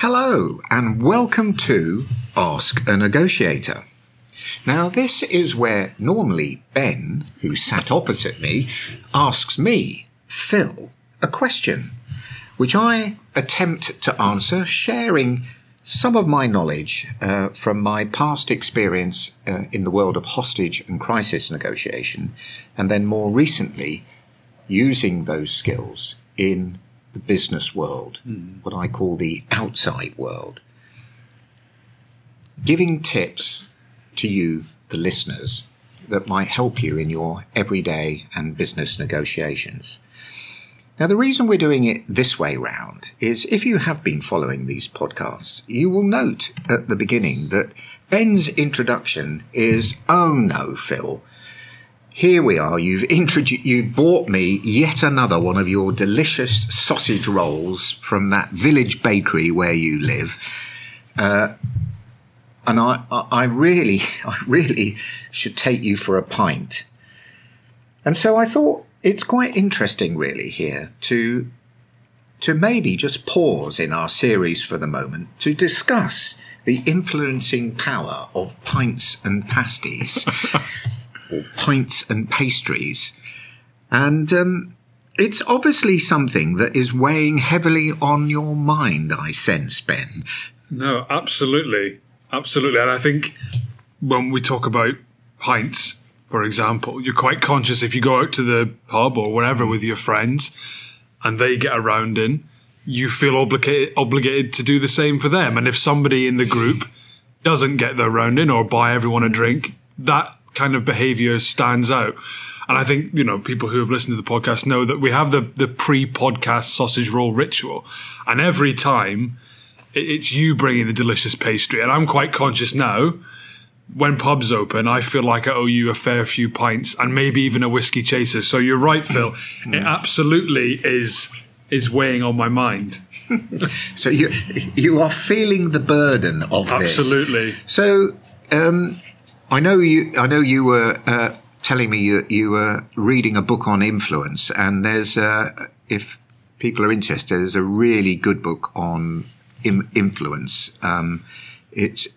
Hello, and welcome to Ask a Negotiator. Now, this is where normally Ben, who sat opposite me, asks me, Phil, a question, which I attempt to answer, sharing some of my knowledge uh, from my past experience uh, in the world of hostage and crisis negotiation, and then more recently, using those skills in the business world, mm. what I call the outside world. Giving tips to you, the listeners, that might help you in your everyday and business negotiations. Now, the reason we're doing it this way round is if you have been following these podcasts, you will note at the beginning that Ben's introduction is, oh no, Phil, here we are. You've introduced, you bought me yet another one of your delicious sausage rolls from that village bakery where you live. Uh, and I, I really, I really should take you for a pint. And so I thought it's quite interesting, really, here to to maybe just pause in our series for the moment to discuss the influencing power of pints and pasties. or pints and pastries. And um, it's obviously something that is weighing heavily on your mind, I sense, Ben. No, absolutely. Absolutely. And I think when we talk about pints, for example, you're quite conscious if you go out to the pub or wherever with your friends and they get a round in, you feel obligated, obligated to do the same for them. And if somebody in the group doesn't get their round in or buy everyone a drink, that kind of behavior stands out. And I think, you know, people who have listened to the podcast know that we have the, the pre podcast sausage roll ritual. And every time it's you bringing the delicious pastry. And I'm quite conscious now when pubs open, I feel like I owe you a fair few pints and maybe even a whiskey chaser. So you're right, Phil. it absolutely is is weighing on my mind. so you you are feeling the burden of absolutely. this. Absolutely. So um, I know you. I know you were uh, telling me you, you were reading a book on influence, and there's uh, if people are interested, there's a really good book on Im- influence. Um, it's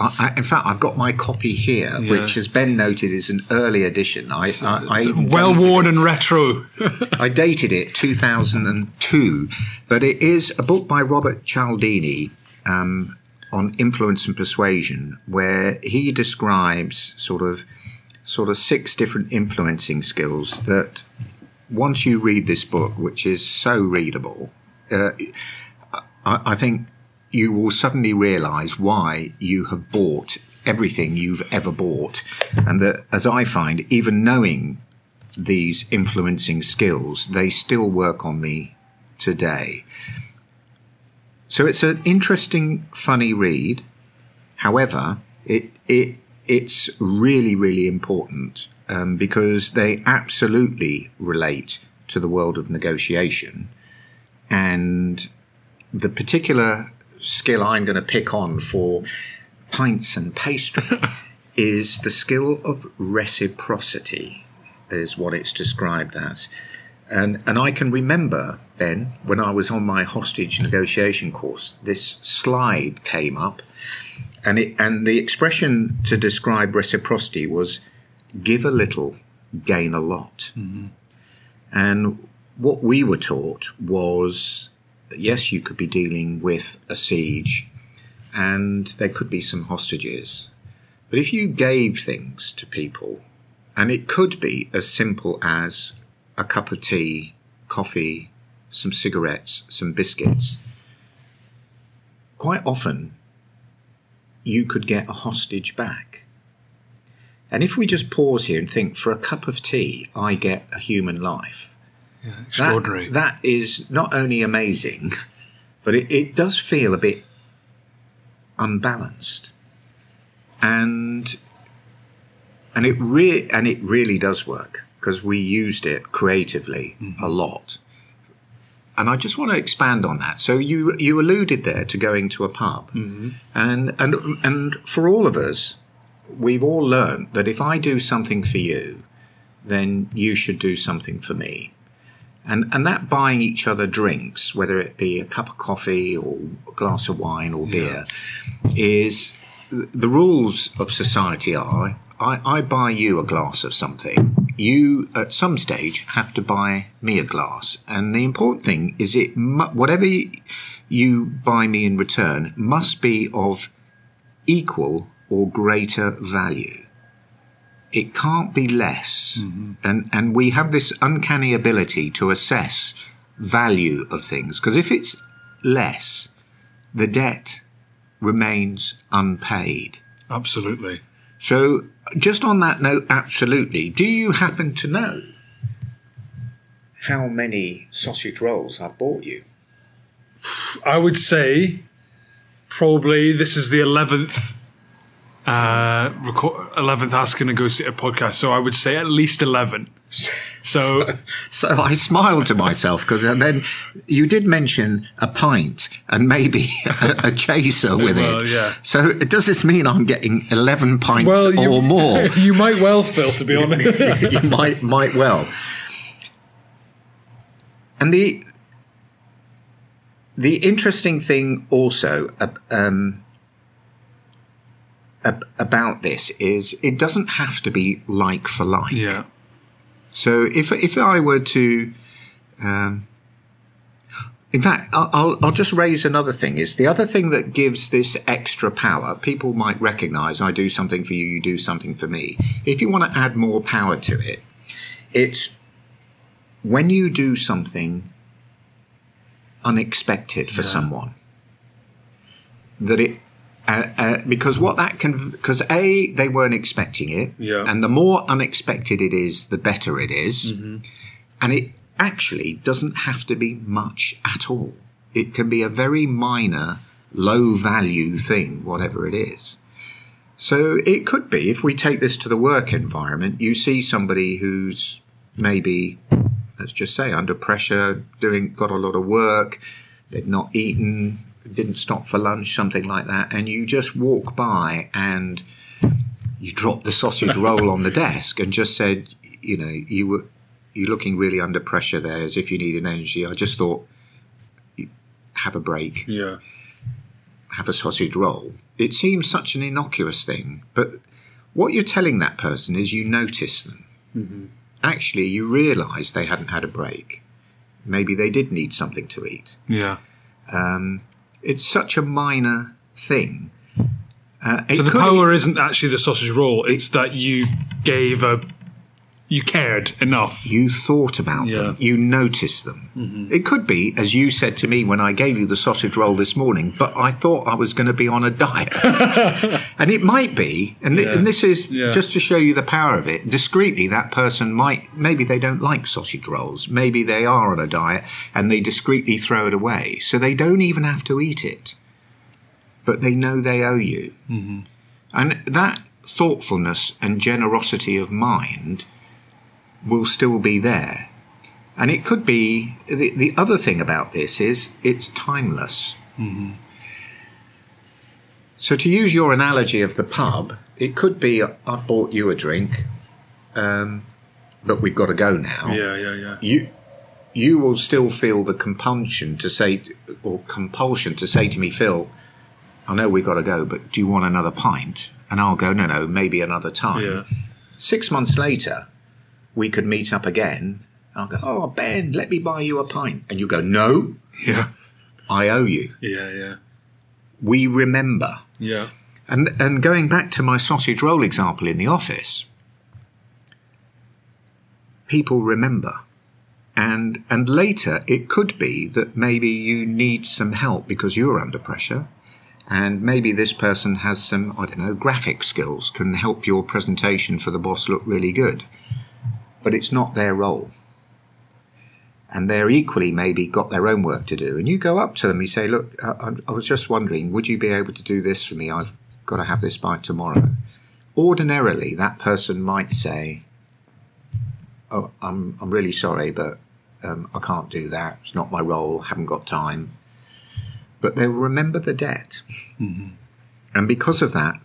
I, in fact, I've got my copy here, yeah. which, as Ben noted, is an early edition. I, I, I well worn and retro. I dated it 2002, but it is a book by Robert Cialdini, um, on influence and persuasion, where he describes sort of sort of six different influencing skills that once you read this book, which is so readable, uh, I, I think you will suddenly realize why you have bought everything you've ever bought. And that, as I find, even knowing these influencing skills, they still work on me today. So it's an interesting, funny read. However, it it it's really really important um, because they absolutely relate to the world of negotiation, and the particular skill I'm going to pick on for pints and pastry is the skill of reciprocity, is what it's described as. And, and I can remember, Ben, when I was on my hostage negotiation course, this slide came up, and, it, and the expression to describe reciprocity was give a little, gain a lot. Mm-hmm. And what we were taught was yes, you could be dealing with a siege, and there could be some hostages. But if you gave things to people, and it could be as simple as a cup of tea, coffee, some cigarettes, some biscuits, quite often you could get a hostage back. And if we just pause here and think, for a cup of tea, I get a human life. Yeah, extraordinary. That, that is not only amazing, but it, it does feel a bit unbalanced. And and it re- and it really does work because we used it creatively mm-hmm. a lot. And I just want to expand on that. So you you alluded there to going to a pub, mm-hmm. and and and for all of us, we've all learned that if I do something for you, then you should do something for me. And, and that buying each other drinks, whether it be a cup of coffee or a glass of wine or beer, is the rules of society are I, I buy you a glass of something. You, at some stage, have to buy me a glass. And the important thing is it, mu- whatever you, you buy me in return must be of equal or greater value. It can't be less. Mm-hmm. And, and we have this uncanny ability to assess value of things. Because if it's less, the debt remains unpaid. Absolutely. So, just on that note, absolutely. Do you happen to know how many sausage rolls I've bought you? I would say probably this is the eleventh uh record, 11th Ask a Negotiator podcast so I would say at least 11 so So I smiled to myself because then you did mention a pint and maybe a, a chaser with Well, it. yeah. So does this mean I'm getting 11 pints well you, or more? you might well Phil to be honest you might might well. And the the interesting thing also uh, um, about this is it doesn't have to be like for like. yeah So if if I were to, um, in fact, I'll, I'll I'll just raise another thing. Is the other thing that gives this extra power? People might recognise I do something for you, you do something for me. If you want to add more power to it, it's when you do something unexpected for someone that it uh, uh, because what that can because a they weren't expecting it Yeah. and the more unexpected it is the better it is. and it actually doesn't have to be much at all it can be a very minor low value thing whatever it is so it could be if we take this to the work environment you see somebody who's maybe let's just say under pressure doing got a lot of work they've not eaten didn't stop for lunch something like that and you just walk by and you drop the sausage roll on the desk and just said you know you were you're looking really under pressure there as if you needed energy i just thought have a break yeah have a sausage roll. It seems such an innocuous thing, but what you're telling that person is you notice them. Mm-hmm. Actually, you realise they hadn't had a break. Maybe they did need something to eat. yeah um, It's such a minor thing. Uh, so the power isn't actually the sausage roll it's that you gave a you cared enough you thought about them, you noticed them. It could be, as you said to me when I gave you the sausage roll this morning, but I thought I was going to be on a diet. and it might be, and, Yeah. and this is Yeah. just to show you the power of it. Discreetly, that person might, maybe they don't like sausage rolls, maybe they are on a diet and they discreetly throw it away. So they don't even have to eat it, but they know they owe you. Mm-hmm. And that thoughtfulness and generosity of mind will still be there. And it could be the, the other thing about this is it's timeless. Mm-hmm. So, to use your analogy of the pub, it could be I bought you a drink, um, but we've got to go now. yeah yeah yeah You, you will still feel the compulsion to say, or compulsion to say to me, Phil, I know we've got to go, but do you want another pint? And I'll go, no, no, maybe another time. yeah Six months later, we could meet up again. I'll go, oh, Ben, let me buy you a pint. And you go, no, yeah I owe you. yeah yeah We remember. Yeah And, and going back to my sausage roll example in the office, people remember. And, and later, it could be that maybe you need some help because you're under pressure. And maybe this person has some, I don't know, graphic skills, can help your presentation for the boss look really good. But it's not their role. And they're equally maybe got their own work to do. And you go up to them, you say, Look, I, I- was just wondering, would you be able to do this for me? I've got to have this by tomorrow. Ordinarily, that person might say, Oh, I'm, I'm really sorry, but um, I can't do that. It's not my role, haven't got time. But they'll remember the debt. And because of that,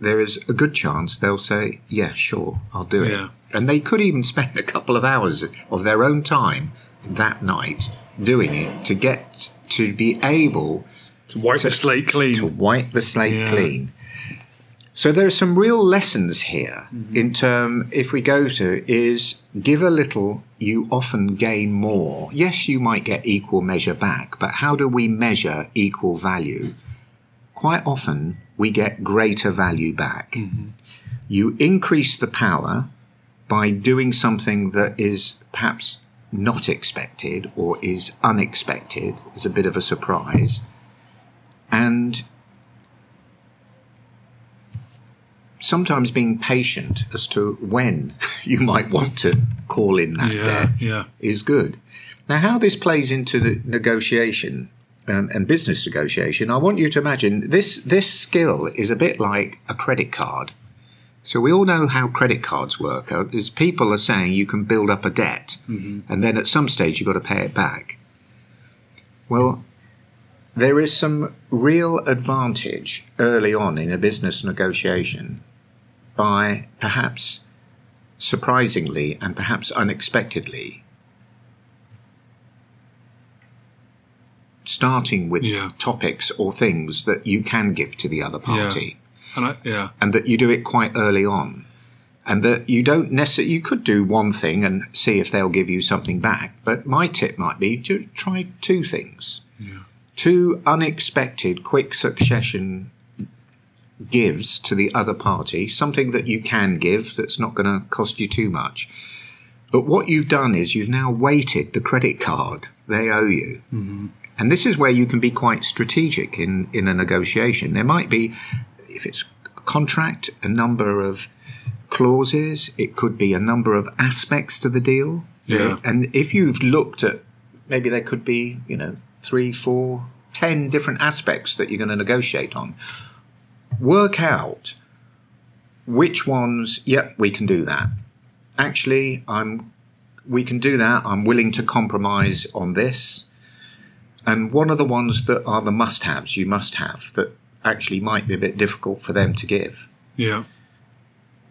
there is a good chance they'll say, "Yeah, sure, I'll do it." And they could even spend a couple of hours of their own time that night doing it to get to be able To wipe the slate clean. to wipe the slate Yeah. clean. So there are some real lessons here mm-hmm. in term if we go to is give a little you often gain more. Yes, you might get equal measure back, but how do we measure equal value? Quite often we get greater value back. Mm-hmm. You increase the power by doing something that is perhaps not expected or is unexpected, is a bit of a surprise. And sometimes being patient as to when you might want to call in that yeah, debt yeah. is good. Now, how this plays into the negotiation um, and business negotiation, I want you to imagine this this skill is a bit like a credit card. So we all know how credit cards work. Uh, Is people are saying you can build up a debt, and then at some stage you've got to pay it back. Well, there is some real advantage early on in a business negotiation by perhaps surprisingly and perhaps unexpectedly starting with Yeah. topics or things that you can give to the other party And I, yeah, and that you do it quite early on. And that you don't necessarily you could do one thing and see if they'll give you something back. But my tip might be to try two things. Two unexpected quick succession gives to the other party something that you can give that's not going to cost you too much. But what you've done is you've now weighted the credit card they owe you. Mm-hmm. And this is where you can be quite strategic in, in a negotiation. There might be, if it's a contract, a number of clauses, it could be a number of aspects to the deal. Yeah. And if you've looked at, maybe there could be, you know, three, four, ten different aspects that you're going to negotiate on. Work out which ones, yep, we can do that. Actually, I'm, we can do that. I'm willing to compromise on this. And one of the ones that are the must haves you must have that actually might be a bit difficult for them to give. yeah,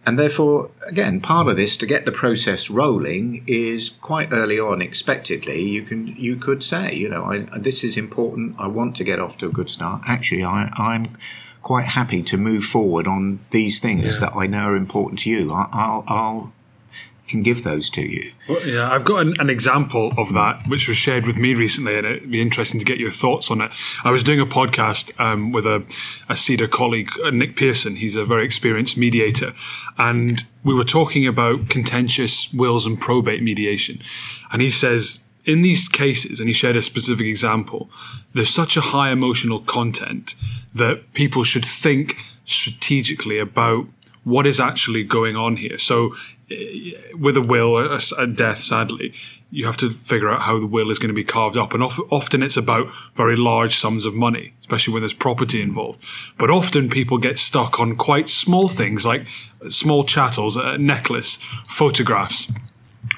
And therefore, again, part of this to get the process rolling is quite early on, expectedly, you can you could say, you know, I, this is important. I want to get off to a good start. Actually, I, I'm quite happy to move forward on these things Yeah. that I know are important to you. I, I'll, I'll can give those to you. Well, yeah, I've got an, an example of that which was shared with me recently, and it'd be interesting to get your thoughts on it. I was doing a podcast um, with a, a colleague, uh, Nick Pearson. He's a very experienced mediator, and we were talking about contentious wills and probate mediation. And he says, in these cases, and he shared a specific example, there's such a high emotional content that people should think strategically about what is actually going on here. So, with a will, a, a death, sadly, you have to figure out how the will is going to be carved up. And of, often it's about very large sums of money, especially when there's property involved. But often people get stuck on quite small things like small chattels, a necklace, photographs,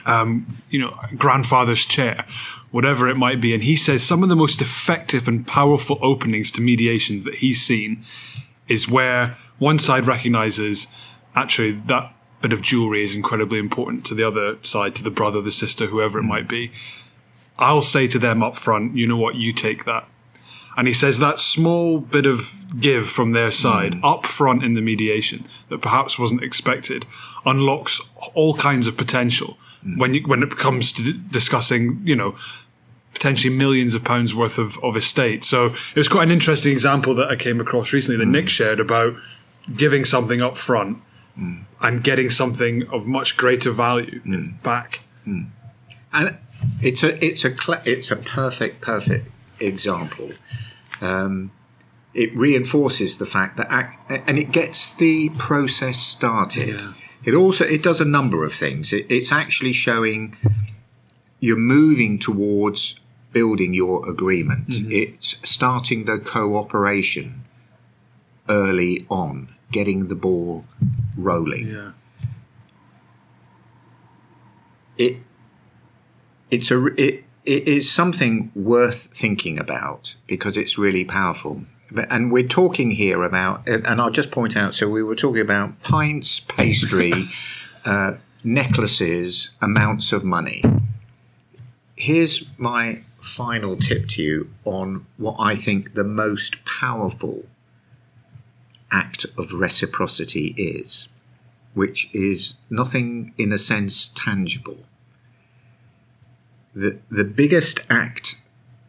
um, you know, grandfather's chair, whatever it might be. And he says some of the most effective and powerful openings to mediations that he's seen is where one side recognizes actually that bit of jewelry is incredibly important to the other side, to the brother, the sister, whoever it hmm. might be. I'll say to them up front, you know what, you take that. And he says that small bit of give from their hmm. side up front in the mediation that perhaps wasn't expected unlocks all kinds of potential hmm. when you, when it comes to d- discussing, you know, potentially millions of pounds worth of, of estate. So it was quite an interesting example that I came across recently that Nick shared about giving something up front Mm. and getting something of much greater value mm. back. Mm. And it's a it's a it's a perfect perfect example. Um, it reinforces the fact that ac- and it gets the process started. Yeah. It also it does a number of things. It, it's actually showing you're moving towards building your agreement. Mm-hmm. It's starting the cooperation early on, getting the ball rolling. Yeah. it it's a it, it is something worth thinking about because it's really powerful. But- And we're talking here about, and and I'll just point out. So we were talking about pints, pastry, uh, necklaces, amounts of money. Here's my final tip to you on what I think the most powerful act of reciprocity is, which is nothing in a sense tangible. The, the biggest act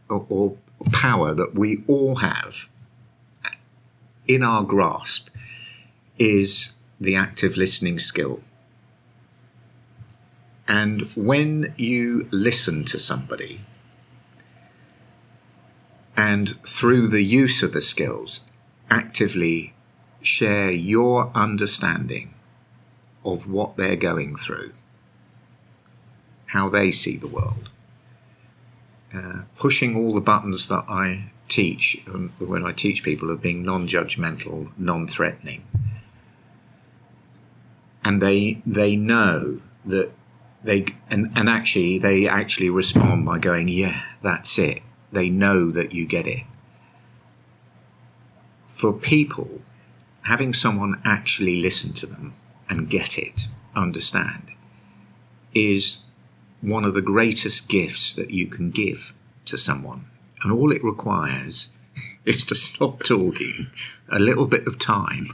or, or power that we all have in our grasp is the active listening skill. And when you listen to somebody, and through the use of the skills, actively share your understanding of what they're going through, how they see the world, uh, pushing all the buttons that I teach um, when I teach people of being non-judgmental, non-threatening, and they they know that they and, and actually they actually respond by going, yeah, that's it. They know that you get it. For people, having someone actually listen to them and get it, understand, is one of the greatest gifts that you can give to someone. And all it requires is to stop talking a little bit of time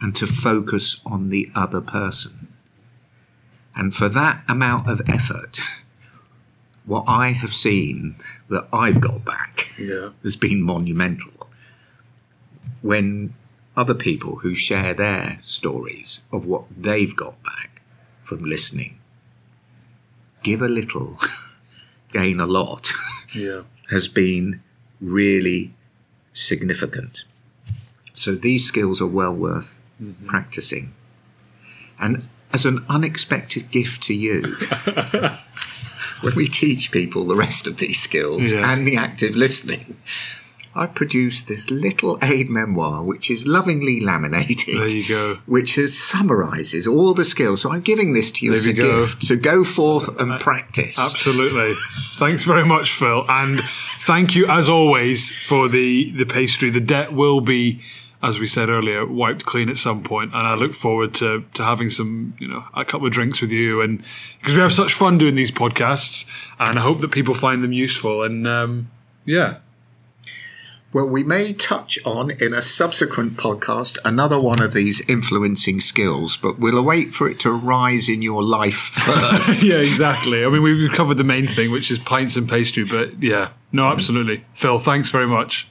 and to focus on the other person. And for that amount of effort, what I have seen that I've got back Yeah. has been monumental. When other people who share their stories of what they've got back from listening give a little, gain a lot, Yeah. has been really significant. So these skills are well worth mm-hmm. practicing. And as an unexpected gift to you, when we teach people the rest of these skills Yeah. and the active listening, I produced this little aide memoire which is lovingly laminated. There you go. Which is summarizes all the skills. So I'm giving this to you There as we a go. gift to go forth and practice. Absolutely. Thanks very much, Phil. And thank you, as always, for the, the pastry. The debt will be, as we said earlier, wiped clean at some point, And I look forward to, to having some, you know, a couple of drinks with you. And because we have such fun doing these podcasts. And I hope that people find them useful. And um, yeah. Well, we may touch on in a subsequent podcast another one of these influencing skills, but we'll await for it to rise in your life first. yeah, exactly. I mean, we've covered the main thing, which is pints and pastry. But yeah, no, absolutely. Phil, thanks very much.